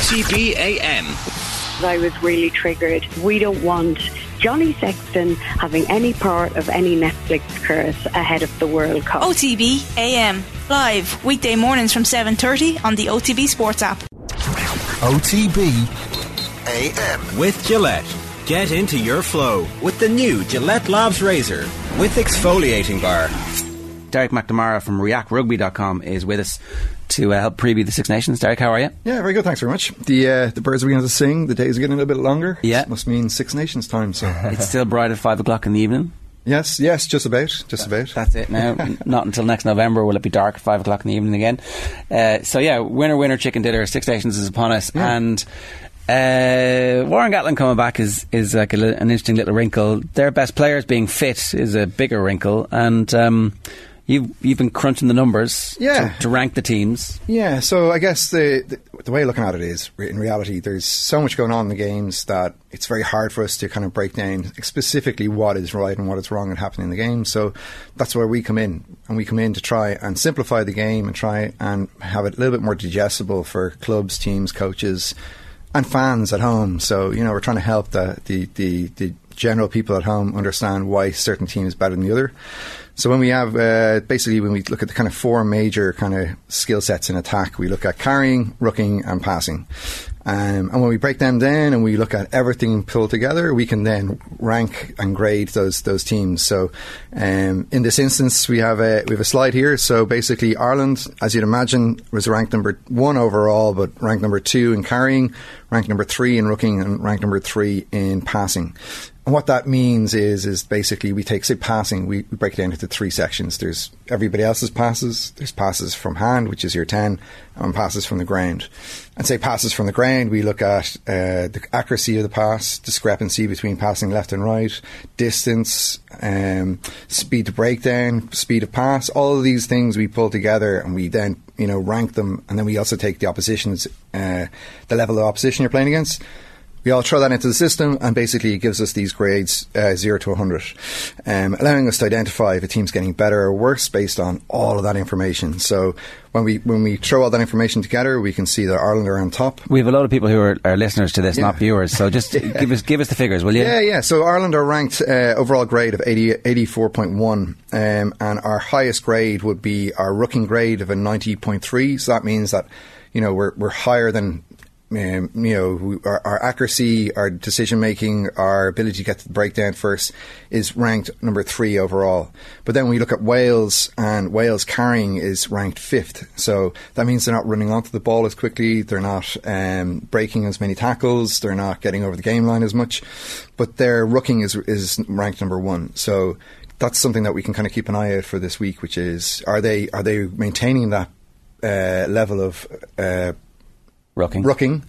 OTB AM. I was really triggered. We don't want Johnny Sexton having any part of any Netflix curse ahead of the World Cup. OTB AM live weekday mornings from 7:30 on the OTB Sports app. OTB AM. With Gillette. Get into your flow with the new Gillette Labs Razor with exfoliating bar. Derek McNamara from ReactRugby.com is with us to uh, help preview the Six Nations. Derek, how are you? Yeah, very good. Thanks very much. The uh, the birds are beginning to sing. The days are getting a little bit longer. Yeah. Must mean Six Nations time. So It's still bright at five o'clock in the evening. yes, yes, just about, just about. That's it now. Not until next November will it be dark at five o'clock in the evening again. Uh, so yeah, winner, winner, chicken dinner. Six Nations is upon us, Yeah. and uh, Warren Gatland coming back is is like a, li- an interesting little wrinkle. Their best players being fit is a bigger wrinkle, and um, you've you've been crunching the numbers Yeah. to, to rank the teams. Yeah, so I guess the, the the way of looking at it is, in reality, there's so much going on in the games that it's very hard for us to kind of break down specifically what is right and what is wrong and happening in the game. So that's where we come in, and we come in to try and simplify the game and try and have it a little bit more digestible for clubs, teams, coaches, and fans at home. So you know, we're trying to help the the the, the general people at home understand why certain team is better than the other. So when we have uh, basically when we look at the kind of four major kind of skill sets in attack, we look at carrying, rucking, and passing. Um, and when we break them down and we look at everything pulled together, we can then rank and grade those those teams. So um, in this instance, we have a we have a slide here. So basically, Ireland, as you'd imagine, was ranked number one overall, but ranked number two in carrying, ranked number three in rucking, and ranked number three in passing. And what that means is, is basically we take say passing, we, break it down into three sections. There's everybody else's passes. There's passes from hand, which is your ten, and passes from the ground. And say passes from the ground, we look at uh, the accuracy of the pass, discrepancy between passing left and right, distance, um, speed to breakdown, speed of pass. All of these things we pull together, and we then you know rank them, and then we also take the opposition's uh, the level of opposition you're playing against. We all throw that into the system, and basically it gives us these grades uh, zero to 100, um, allowing us to identify if a team's getting better or worse based on all of that information. So when we when we throw all that information together, we can see that Ireland are on top. We have a lot of people who are, are listeners to this, Yeah. not viewers. So just give us give us the figures, will you? Yeah, yeah. So Ireland are ranked uh, overall grade of 80, 84.1, um, and our highest grade would be our rooking grade of a 90.3. So that means that, you know, we're, we're higher than, um, you know, we, our, our accuracy, our decision making, our ability to get the breakdown first is ranked number three overall. But then when we look at Wales, and Wales carrying is ranked fifth. So that means they're not running onto the ball as quickly, they're not um, breaking as many tackles, they're not getting over the game line as much. But their rucking is is ranked number one. So that's something that we can kind of keep an eye out for this week, which is are they are they maintaining that uh, level of uh, Rucking. rooking,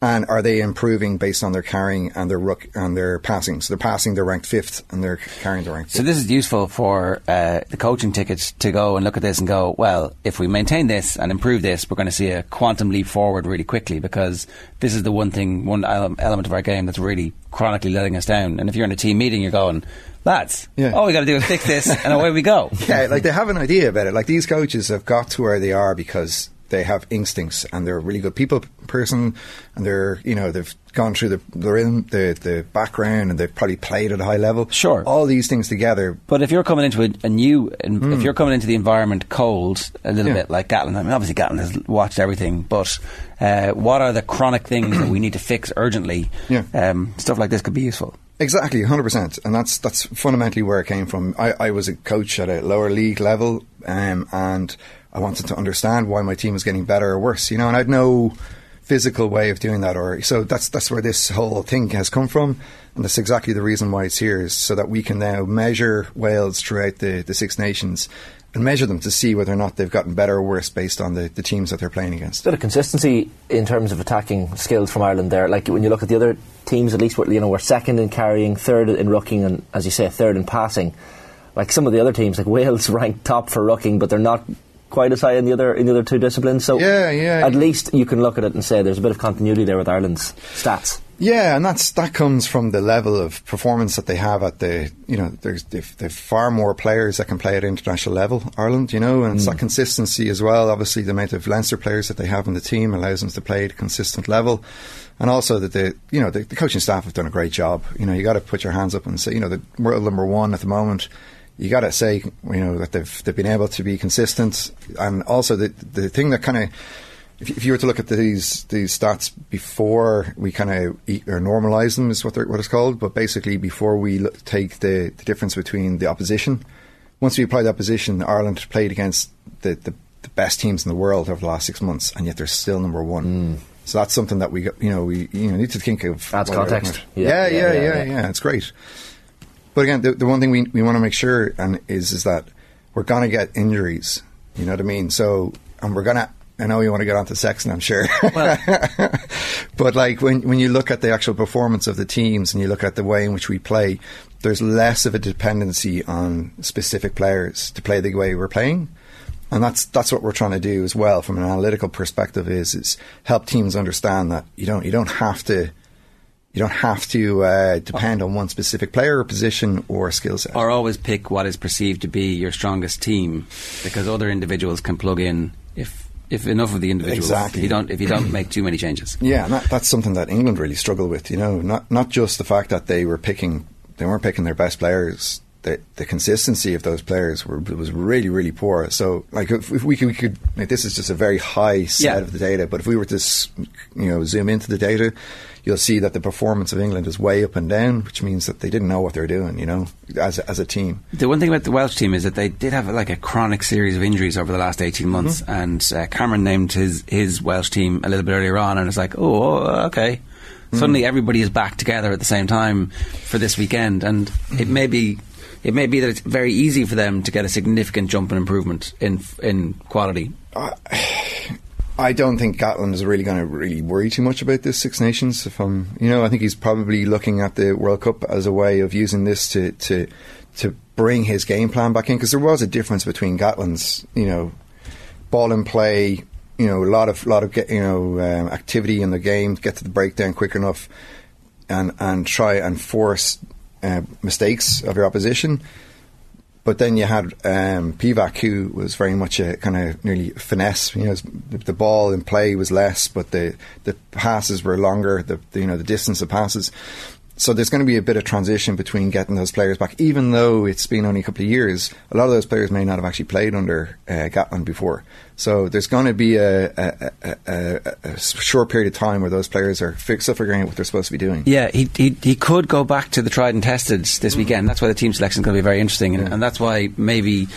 and are they improving based on their carrying and their rook and their passing? So they're passing, they're ranked fifth, and they're carrying, they're ranked. So this is useful for uh, the coaching tickets to go and look at this and go, well, if we maintain this and improve this, we're going to see a quantum leap forward really quickly because this is the one thing, one element of our game that's really chronically letting us down. And if you're in a team meeting, you're going, lads, Yeah. all we got to do is fix this, and away we go. yeah, like they have an idea about it. Like these coaches have got to where they are because they have instincts and they're a really good people person and they're you know they've gone through the they're in the the background and they've probably played at a high level. Sure. all these things together. But if you're coming into a, a new, if you're coming into the environment cold a little. Yeah. bit like Gatland, I mean, obviously Gatland has watched everything, but uh, what are the chronic things that we need to fix urgently? Yeah. Um, stuff like this could be useful. Exactly, hundred percent, and that's that's fundamentally where it came from. I, I was a coach at a lower league level, um, and I wanted to understand why my team was getting better or worse. You know, and I had no physical way of doing that, or so that's that's where this whole thing has come from, and that's exactly the reason why it's here, is so that we can now measure Wales throughout the the Six Nations. And measure them to see whether or not they've gotten better or worse based on the, the teams that they're playing against. bit of consistency in terms of attacking skills from Ireland there. Like when you look at the other teams, at least we're, you know we're second in carrying, third in rucking, and as you say, third in passing. Like some of the other teams, like Wales ranked top for rucking, but they're not quite as high in the other in the other two disciplines. So Yeah, yeah. At least you can look at it and say there's a bit of continuity there with Ireland's stats. Yeah, and that's that comes from the level of performance that they have at the you know there's they've, they've far more players that can play at international level. Ireland, you know, and it's that hmm. consistency as well. Obviously, the amount of Leinster players that they have in the team allows them to play at a consistent level, and also that the you know the, the coaching staff have done a great job. You know, you got to put your hands up and say you know the world number one at the moment. You got to say you know that they've they've been able to be consistent, and also the the thing that kind of if, if you were to look at these these stats before we kind of or normalise them is what they're, what it's called, but basically before we look, take the, the difference between the opposition, once we apply the opposition, Ireland played against the, the, the best teams in the world over the last six months, and yet they're still number one. Mm. So that's something that we you know we you know need to think of. Adds context. looking at it. Yeah, Yeah, yeah, yeah, yeah, yeah, yeah, yeah. It's great. But again, the, the one thing we, we want to make sure and is is that we're going to get injuries. You know what I mean? So, and we're going to. I know you want to get onto sex, and I'm sure. but like when when you look at the actual performance of the teams and you look at the way in which we play, there's less of a dependency on specific players to play the way we're playing. And that's that's what we're trying to do as well from an analytical perspective is is help teams understand that you don't you don't have to you don't have to uh, depend on one specific player or position or skill set. Or always pick what is perceived to be your strongest team, because other individuals can plug in if if enough of the individuals. Exactly. If you don't if you don't make too many changes. Yeah, that, that's something that England really struggled with. You know, not not just the fact that they were picking, they weren't picking their best players. The, the consistency of those players were, was really really poor. So, like, if, if we could, we could like, this is just a very high set Yeah. of the data. But if we were to, you know, zoom into the data, you'll see that the performance of England is way up and down, which means that they didn't know what they're doing. You know, as a, as a team. The one thing about the Welsh team is that they did have like a chronic series of injuries over the last eighteen mm-hmm. months, and uh, Cameron named his his Welsh team a little bit earlier on, and it's like, oh, oh, okay. Mm-hmm. Suddenly, everybody is back together at the same time for this weekend, and it mm-hmm. may be. It may be that it's very easy for them to get a significant jump in improvement in in quality. I don't think Gatland is really going to really worry too much about this Six Nations. If I'm, you know, I think he's probably looking at the World Cup as a way of using this to to to bring his game plan back in because there was a difference between Gatland's, you know, ball and play, you know, a lot of lot of you know um, activity in the game, get to the breakdown quick enough, and and try and force uh, mistakes of your opposition. But then you had um, Pivac, who was very much a kind of nearly finesse. You know, the, ball in play was less, but the the passes were longer. The, the you know the distance of passes. So there's going to be a bit of transition between getting those players back, even though it's been only a couple of years. A lot of those players may not have actually played under uh, Gatland before. So there's going to be a, a, a, a, short period of time where those players are fi- still figuring out what they're supposed to be doing. Yeah, he, he he could go back to the tried and tested this weekend. That's why the team selection is going to be very interesting, and, and that's why maybe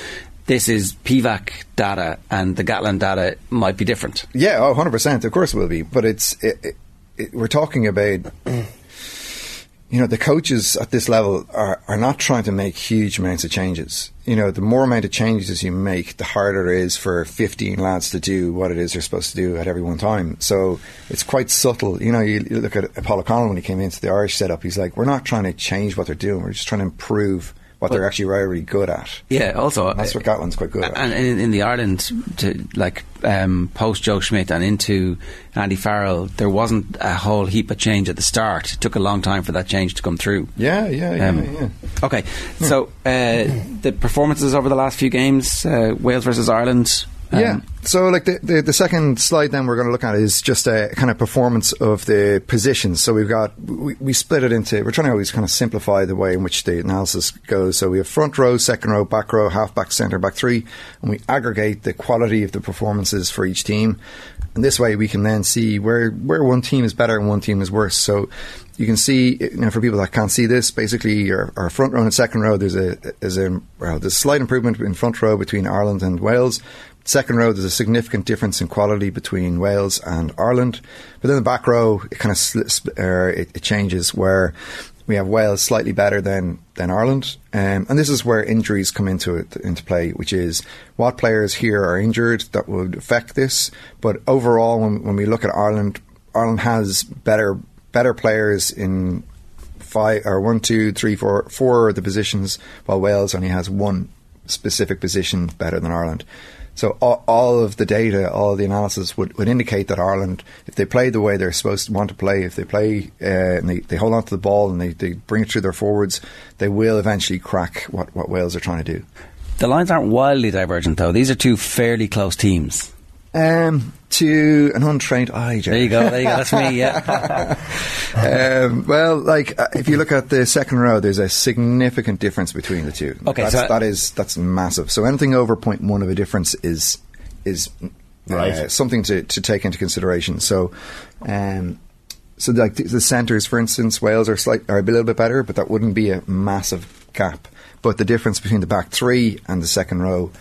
this is Pivac data and the Gatland data might be different. Yeah, oh, 100%. Of course it will be. But it's it, it, it, we're talking about you know the coaches at this level are, are not trying to make huge amounts of changes. You know, the more amount of changes you make, the harder it is for 15 lads to do what it is they're supposed to do at every one time. So it's quite subtle. You know, you, look at Paul O'Connell when he came into the Irish setup, he's like, we're not trying to change what they're doing, we're just trying to improve what they're actually very, really good at. Yeah, also And that's what Gatland's quite good at. And in, in the Ireland, to like um, post Joe Schmidt and into Andy Farrell, there wasn't a whole heap of change at the start. It took a long time for that change to come through. Yeah, yeah, yeah, Um, yeah. Okay, so uh, the performances over the last few games, uh, Wales versus Ireland. Um, yeah. So, like the, the the second slide, then we're going to look at is just a kind of performance of the positions. So we've got we, we split it into. We're trying to always kind of simplify the way in which the analysis goes. So we have front row, second row, back row, half back, centre back three, and we aggregate the quality of the performances for each team. And this way, we can then see where where one team is better and one team is worse. So you can see, you know, for people that can't see this, basically our, our front row and second row, there's a there's a well, there's a slight improvement in front row between Ireland and Wales. Second row, there's a significant difference in quality between Wales and Ireland. But then the back row, it kind of sli- sp- uh, it, it changes where we have Wales slightly better than than Ireland, um, and this is where injuries come into it into play, which is what players here are injured that would affect this. But overall, when, when we look at Ireland, Ireland has better better players in five or one, two, three, four, four of the positions, while Wales only has one specific position better than Ireland. So all, all of the data, all the analysis would, would indicate that Ireland, if they play the way they're supposed to want to play, if they play uh, and they, they hold on to the ball and they, they bring it through their forwards, they will eventually crack what, what Wales are trying to do. The lines aren't wildly divergent, though. These are two fairly close teams. Um, to an untrained eye, Jerry. There you go. There you go. That's me. Yeah. um, well, like uh, if you look at the second row, there's a significant difference between the two. Okay, that's, so- that is that's massive. So anything over 0.1 of a difference is is uh, Right. something to, to take into consideration. So, um, so like the, the centres, for instance, Wales are slight are a little bit better, but that wouldn't be a massive gap. But the difference between the back three and the second row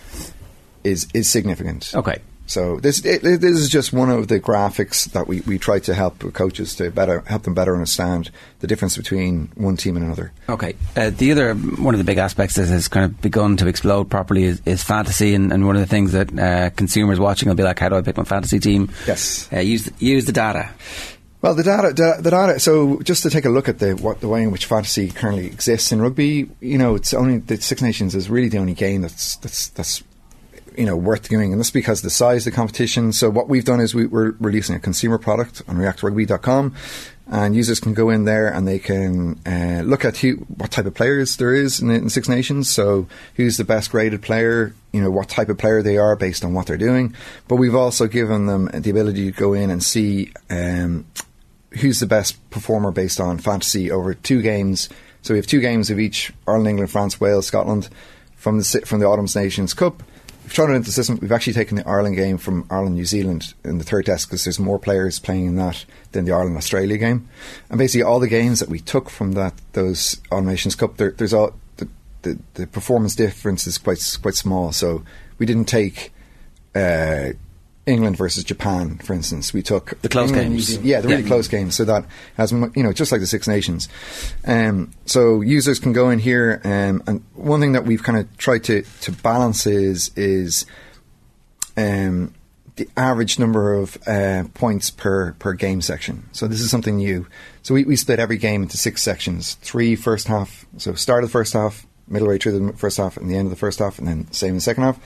is is significant. Okay. So this it, this is just one of the graphics that we, we try to help coaches to better help them better understand the difference between one team and another. Okay. Uh, the other one of the big aspects that has kind of begun to explode properly is, is fantasy, and, and one of the things that uh, consumers watching will be like, "How do I pick my fantasy team?" Yes. Uh, use use the data. Well, the data, the data. So, just to take a look at the what the way in which fantasy currently exists in rugby, you know, it's only the Six Nations is really the only game that's that's that's you know worth doing, and that's because the size of the competition. So, what we've done is we, we're releasing a consumer product on ReactRugby.com, and users can go in there and they can uh, look at who, what type of players there is in, in Six Nations. So, who's the best graded player? You know what type of player they are based on what they're doing. But we've also given them the ability to go in and see. Um, who's the best performer based on fantasy over two games. So we have two games of each: Ireland, England, France, Wales, Scotland from the from the Autumn Nations Cup. We've thrown it into the system. We've actually taken the Ireland game from Ireland, New Zealand in the third test because there's more players playing in that than the Ireland Australia game. And basically, all the games that we took from that those Autumn Nations Cup, there, there's all the, the the performance difference is quite quite small. So we didn't take. Uh, England versus Japan, for instance, we took The close England, games. Yeah, the really Yeah. close games. So that has you know just like the Six Nations. Um, so users can go in here, um, and one thing that we've kind of tried to to balance is is um, the average number of uh, points per per game section. So this is something new. So we, we split every game into six sections: three first half, so start of the first half, middle way through the first half, and the end of the first half, and then same in the second half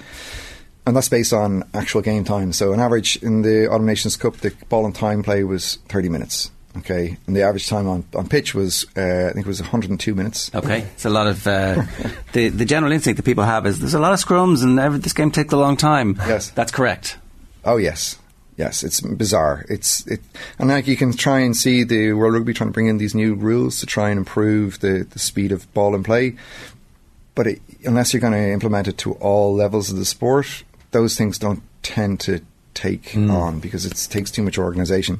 and that's based on actual game time. So, an average in the Autumn Nations Cup, the ball and time play was 30 minutes. Okay, and the average time on, on pitch was, uh, I think it was 102 minutes. Okay, it's a lot of uh, the the general instinct that people have is there's a lot of scrums and every, this game takes a long time. Yes. that's correct. Oh yes, yes, it's bizarre. It's it, and like you can try and see the World Rugby trying to bring in these new rules to try and improve the, the speed of ball and play, but it, unless you're going to implement it to all levels of the sport, those things don't tend to take on because it takes too much organisation.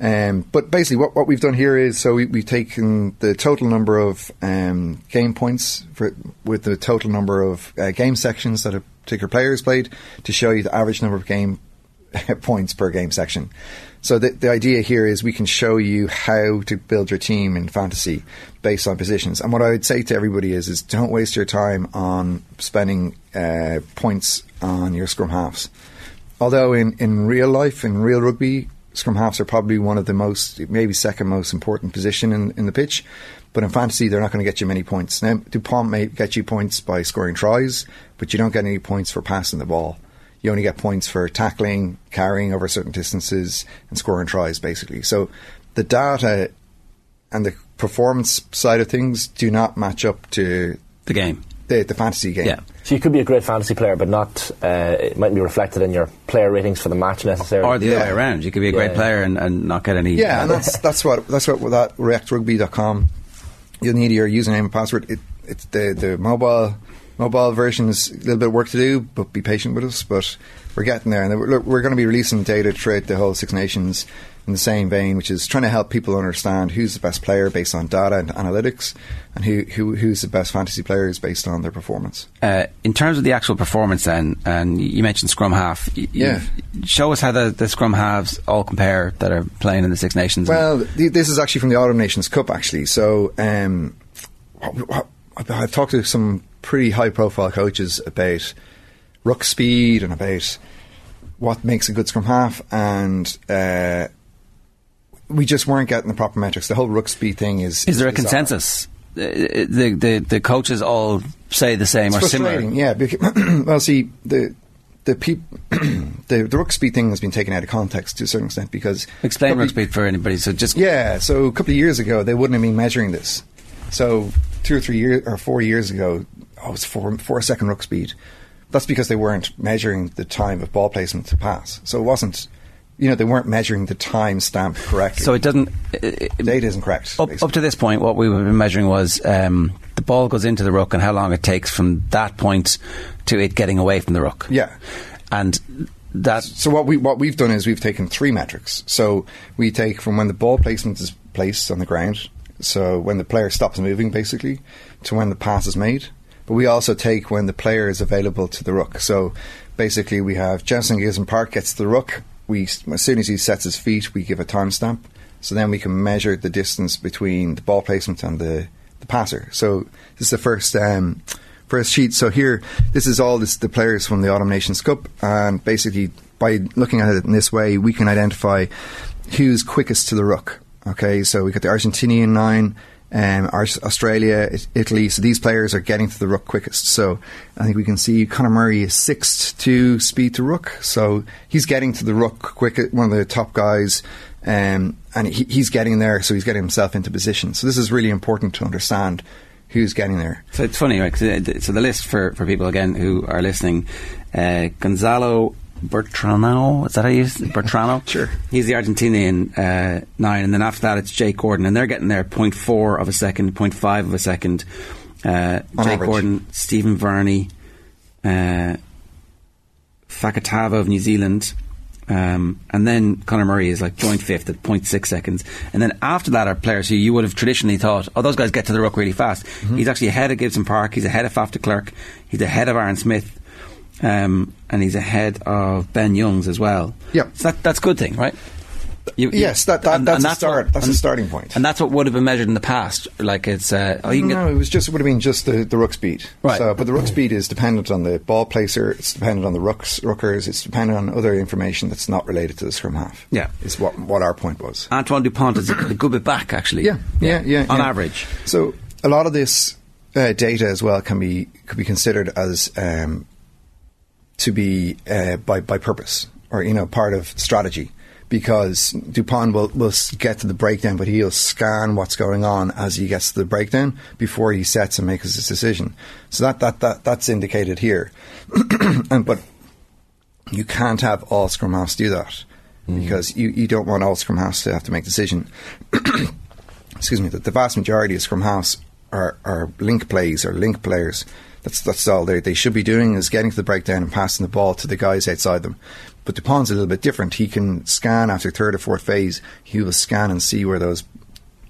Um, but basically, what, what we've done here is so we, we've taken the total number of um, game points for, with the total number of uh, game sections that a particular player has played to show you the average number of game points per game section. So the, the idea here is we can show you how to build your team in fantasy based on positions. And what I would say to everybody is, is don't waste your time on spending uh, points on your scrum halves. Although in, in real life, in real rugby, scrum halves are probably one of the most, maybe second most important position in, in the pitch. But in fantasy, they're not going to get you many points. Now, DuPont may get you points by scoring tries, but you don't get any points for passing the ball. You only get points for tackling, carrying over certain distances, and scoring tries, basically. So the data and the performance side of things do not match up to The game. the, the fantasy game. Yeah. So you could be a great fantasy player, but not. Uh, it mightn't be reflected in your player ratings for the match necessarily. Or the other way around. You could be a great Yeah. player and, and not get any. Yeah, and that's that's what that's what with that reactrugby.com. You'll need your username and password. It, it's the the mobile mobile version is a little bit of work to do, but be patient with us. But we're getting there, and we're, we're going to be releasing data throughout the whole Six Nations in the same vein, which is trying to help people understand who's the best player based on data and analytics, and who, who who's the best fantasy players based on their performance. Uh, in terms of the actual performance, then, and you mentioned scrum half. Yeah. Show us how the, the scrum halves all compare that are playing in the Six Nations. Well, th- this is actually from the Autumn Nations Cup, actually. So, um, I've talked to some pretty high-profile coaches about ruck speed and about what makes a good scrum half, and uh, we just weren't getting the proper metrics. The whole speed thing is is there a bizarre. consensus? The, the the coaches all say the same It's or similar. yeah. Because, well, see, the the, peop- the the speed thing has been taken out of context to a certain extent because Explain speed for anybody. So just Yeah, so a couple of years ago they wouldn't have been measuring this. So two or three years or four years ago, oh, it was four four second ruck speed. That's because they weren't measuring the time of ball placement to pass. So it wasn't, you know, they weren't measuring the time stamp correctly. so it doesn't. It, it- data isn't correct. up, up to this point, what we have been measuring was um, the ball goes into the ruck and how long it takes from that point to it getting away from the ruck. Yeah. and that So what we what we've done is we've taken three metrics. So we take from when the ball placement is placed on the ground, so when the player stops moving, basically, to when the pass is made. But we also take when the player is available to the ruck. So basically, we have Jamison Gibson Park gets the ruck. We as soon as he sets his feet, we give a timestamp. So then we can measure the distance between the ball placement and the, the passer. So this is the first um, first sheet. So here, this is all this, the players from the Autumn Nations Cup, and basically by looking at it in this way, we can identify who's quickest to the ruck. Okay, so we got the Argentinian nine, um, Australia, Italy. So these players are getting to the ruck quickest. So I think we can see Conor Murray is sixth to speed to ruck. So he's getting to the ruck quick. One of the top guys. Um, and he, he's getting there, so he's getting himself into position. So this is really important to understand who's getting there. So it's funny, right? uh, So the list for, for people again who are listening, uh, Gonzalo Bertranou, is that how you use it? Bertranou? Sure. He's the Argentinian uh, nine, and then after that it's Jake Gordon, and they're getting there 0.4 of a second, 0.5 of a second. Uh, On Jake average. Gordon, Stephen Varney, uh, Fakatava of New Zealand. Um, and then Conor Murray is like joint fifth at 0.6 seconds. And then after that are players who you would have traditionally thought, oh, those guys get to the ruck really fast. Mm-hmm. He's actually ahead of Gibson Park. He's ahead of Faf de Klerk. He's ahead of Aaron Smith. Um, and he's ahead of Ben Youngs as well. Yep. So that, that's a good thing, right? You- Yes, that- that- that's a start- that's a starting point. And that's what would have been measured in the past. Like it's, uh, oh, you can no, it was just it would have been just the, the ruck speed. Right. So, but the ruck speed is dependent on the ball placer. It's dependent on the rucks, ruckers. It's dependent on other information that's not related to the scrum half. Yeah. is what what our point was. Antoine Dupont is a good bit back, actually. Yeah, yeah, yeah. On yeah. average. So a lot of this uh, data as well can be could be considered as um, to be uh, by by purpose or you know part of strategy because Dupont will will get to the breakdown, but he'll scan what's going on as he gets to the breakdown before he sets and makes his decision. So that that, that that's indicated here, and but you can't have all scrum halves do that because you, you don't want all scrum halves to have to make decision. excuse me, that the vast majority of scrum halves are, are link plays or link players. That's that's all they they should be doing is getting to the breakdown and passing the ball to the guys outside them. But Dupont's a little bit different. He can scan after third or fourth phase. He will scan and see where those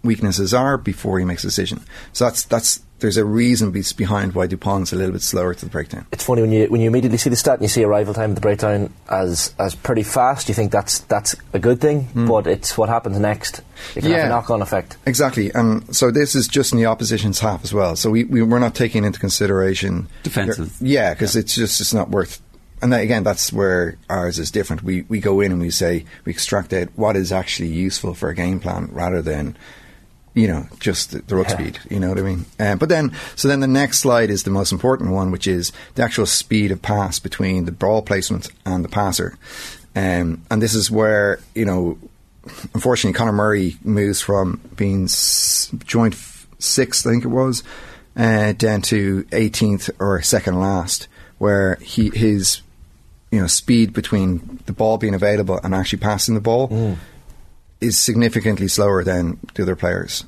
weaknesses are before he makes a decision. So that's that's there's a reason be- behind why Dupont's a little bit slower to the breakdown. It's funny when you when you immediately see the stat and you see arrival time at the breakdown as as pretty fast. You think that's that's a good thing, hmm. but it's what happens next. It can have Yeah. a knock-on effect. Exactly, and so this is just in the opposition's half as well. So we, we we're not taking into consideration Defensive. Yeah, because it's just it's not worth. And then again, that's where ours is different. We we go in and we say we extract out what is actually useful for a game plan rather than. You know, just the, the ruck Yeah. speed. You know what I mean? Um, but then, so then the next slide is the most important one, which is the actual speed of pass between the ball placement and the passer. Um, and this is where you know unfortunately, Conor Murray moves from being s- joint f- sixth, I think it was, uh, down to 18th or second last, where he his you know speed between the ball being available and actually passing the ball is significantly slower than the other players.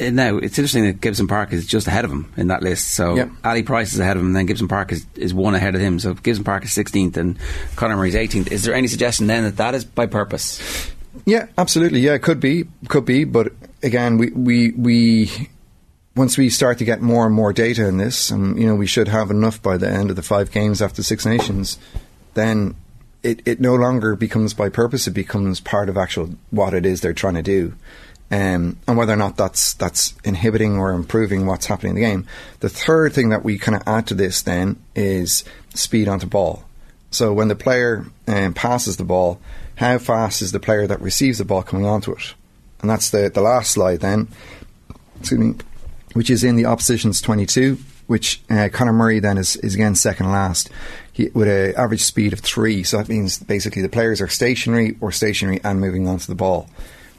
Uh, Now it's interesting that Gibson Park is just ahead of him in that list. So Yep. Ali Price is ahead of him, and then Gibson Park is, is one ahead of him. So Gibson Park is 16th, and Conor Murray's 18th. Is there any suggestion then that that is by purpose? Yeah, absolutely. Yeah, it could be, could be, but again, we we we once we start to get more and more data in this, and you know, we should have enough by the end of the five games after Six Nations, then it it no longer becomes by purpose; it becomes part of actual what it is they're trying to do. Um, and whether or not that's that's inhibiting or improving what's happening in the game. The third thing that we kind of add to this then is speed onto ball. So when the player um, passes the ball, how fast is the player that receives the ball coming onto it? And that's the, the last slide then, excuse me, which is in the opposition's 22, which uh, Conor Murray then is, is again second last he, with an average speed of three. So that means basically the players are stationary or stationary and moving onto the ball.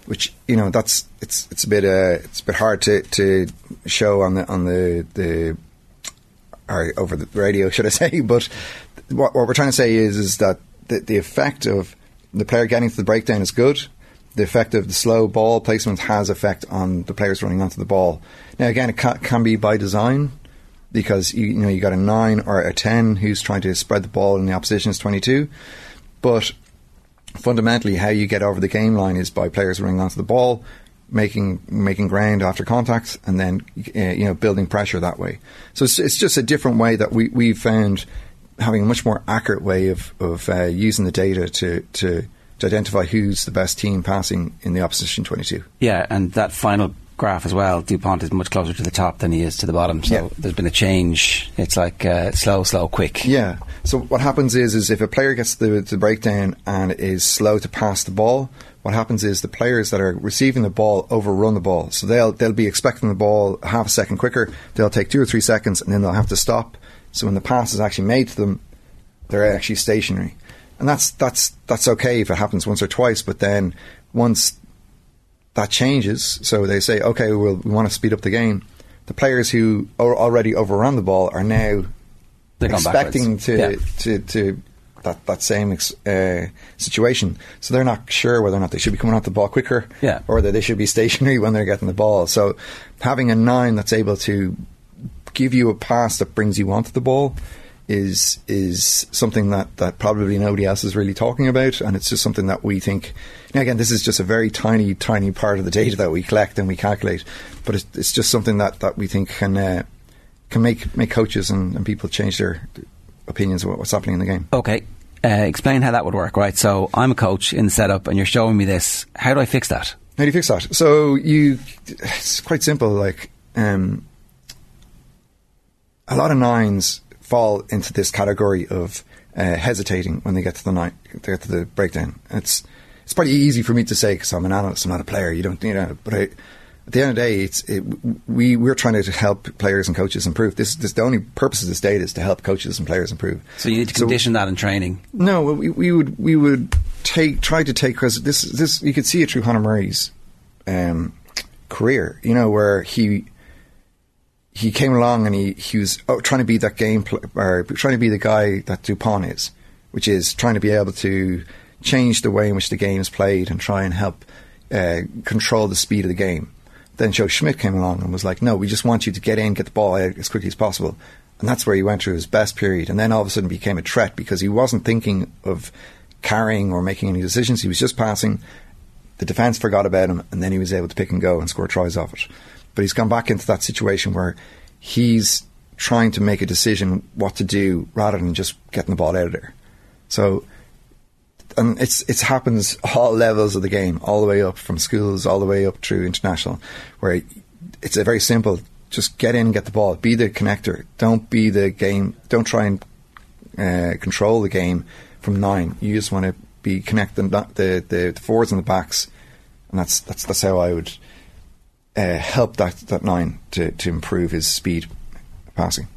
Which you know that's it's it's a bit uh, it's a bit hard to, to show on the on the the or over the radio, should I say? But what, what we're trying to say is is that the, the effect of the player getting to the breakdown is good. The effect of the slow ball placement has effect on the players running onto the ball. Now, again, it can, can be by design because you, you know you got a nine or a ten who's trying to spread the ball and the opposition's twenty two, but fundamentally how you get over the game line is by players running onto the ball, making making ground after contact, and then uh, you know building pressure that way. So it's, it's just a different way that we we found having a much more accurate way of of uh, using the data to to to identify who's the best team passing in the opposition 22. Yeah, and that final graph as well, Dupont is much closer to the top than he is to the bottom. So Yeah. there's been a change. It's like uh, slow, slow, quick. Yeah. So what happens is, is if a player gets the, the breakdown and is slow to pass the ball, what happens is the players that are receiving the ball overrun the ball. So they'll they'll be expecting the ball half a second quicker. They'll take two or three seconds, and then they'll have to stop. So when the pass is actually made to them, they're actually stationary, and that's that's that's okay if it happens once or twice. But then once that changes, so they say, okay, we'll, we want to speed up the game. The players who are already overrun the ball are now They're expecting to, Yeah. to to that that same uh, situation. So they're not sure whether or not they should be coming off the ball quicker, Yeah. or that they should be stationary when they're getting the ball. So having a nine that's able to give you a pass that brings you onto the ball is is something that, that probably nobody else is really talking about, and it's just something that we think. Now again, this is just a very tiny, tiny part of the data that we collect and we calculate, but it's, it's just something that, that we think can uh, can make make coaches and, and people change their opinions about what's happening in the game. Okay. Uh, explain how that would work, right? So I'm a coach in the setup, and you're showing me this. How do I fix that? How do you fix that? So you, it's quite simple. Like um, a lot of nines fall into this category of uh, hesitating when they get to the nine, they get to the breakdown. It's it's pretty easy for me to say because I'm an analyst, I'm not a player. You don't, you know. But I, at the end of the day, it's it, we we're trying to help players and coaches improve. This this the only purpose of this data is to help coaches and players improve. So you need to condition that in training. No, we, we would we would take try to take because this this you could see it through Conor Murray's um, career. You know where he he came along and he he was oh, trying to be that game pl- or trying to be the guy that Dupont is, which is trying to be able to change the way in which the game is played and try and help uh, control the speed of the game. Then Joe Schmidt came along and was like, "No, we just want you to get in, get the ball out as quickly as possible." And that's where he went through his best period. And then all of a sudden became a threat because he wasn't thinking of carrying or making any decisions. He was just passing. The defence forgot about him, and then he was able to pick and go and score tries off it. But he's gone back into that situation where he's trying to make a decision what to do rather than just getting the ball out of there. So, and it's it happens all levels of the game, all the way up from schools, all the way up through international, where it's a very simple: just get in, get the ball, be the connector. Don't be the game. Don't try and uh, control the game from nine. You just want to be connecting the, the the forwards and the backs, and that's that's that's how I would uh, help that that nine to to improve his speed passing.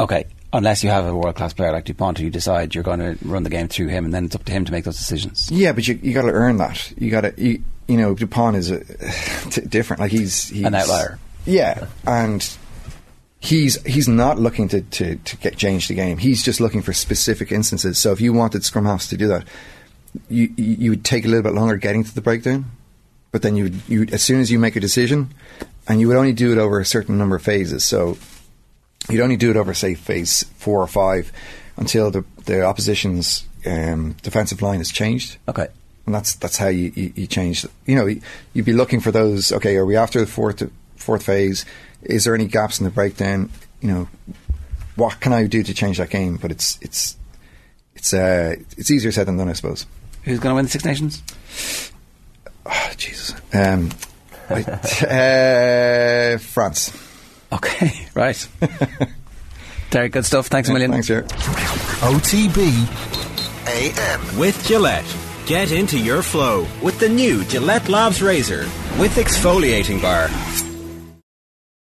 Okay. Unless you have a world class player like Dupont, who you decide you're going to run the game through him, and then it's up to him to make those decisions. Yeah, but you you got to earn that. You got to you, you know Dupont is a, t- different. Like he's, he's An outlier. Yeah, and he's he's not looking to, to, to get change the game. He's just looking for specific instances. So if you wanted scrum halves to do that, you you you would take a little bit longer getting to the breakdown, but then you you as soon as you make a decision, and you would only do it over a certain number of phases. So you'd only do it over say phase four or five until the the opposition's um, defensive line has changed. Okay. And that's that's how you, you, you change. You know, you'd be looking for those. Okay, are we after the fourth fourth phase? Is there any gaps in the breakdown? You know, what can I do to change that game? But it's it's it's uh, it's easier said than done, I suppose. Who's going to win the Six Nations? Oh, Jesus, um, I- uh, France. Okay, right. Derek, good stuff. Thanks a million. Thanks, Jared. OTB AM. With Gillette, get into your flow with the new Gillette Labs Razor with exfoliating bar.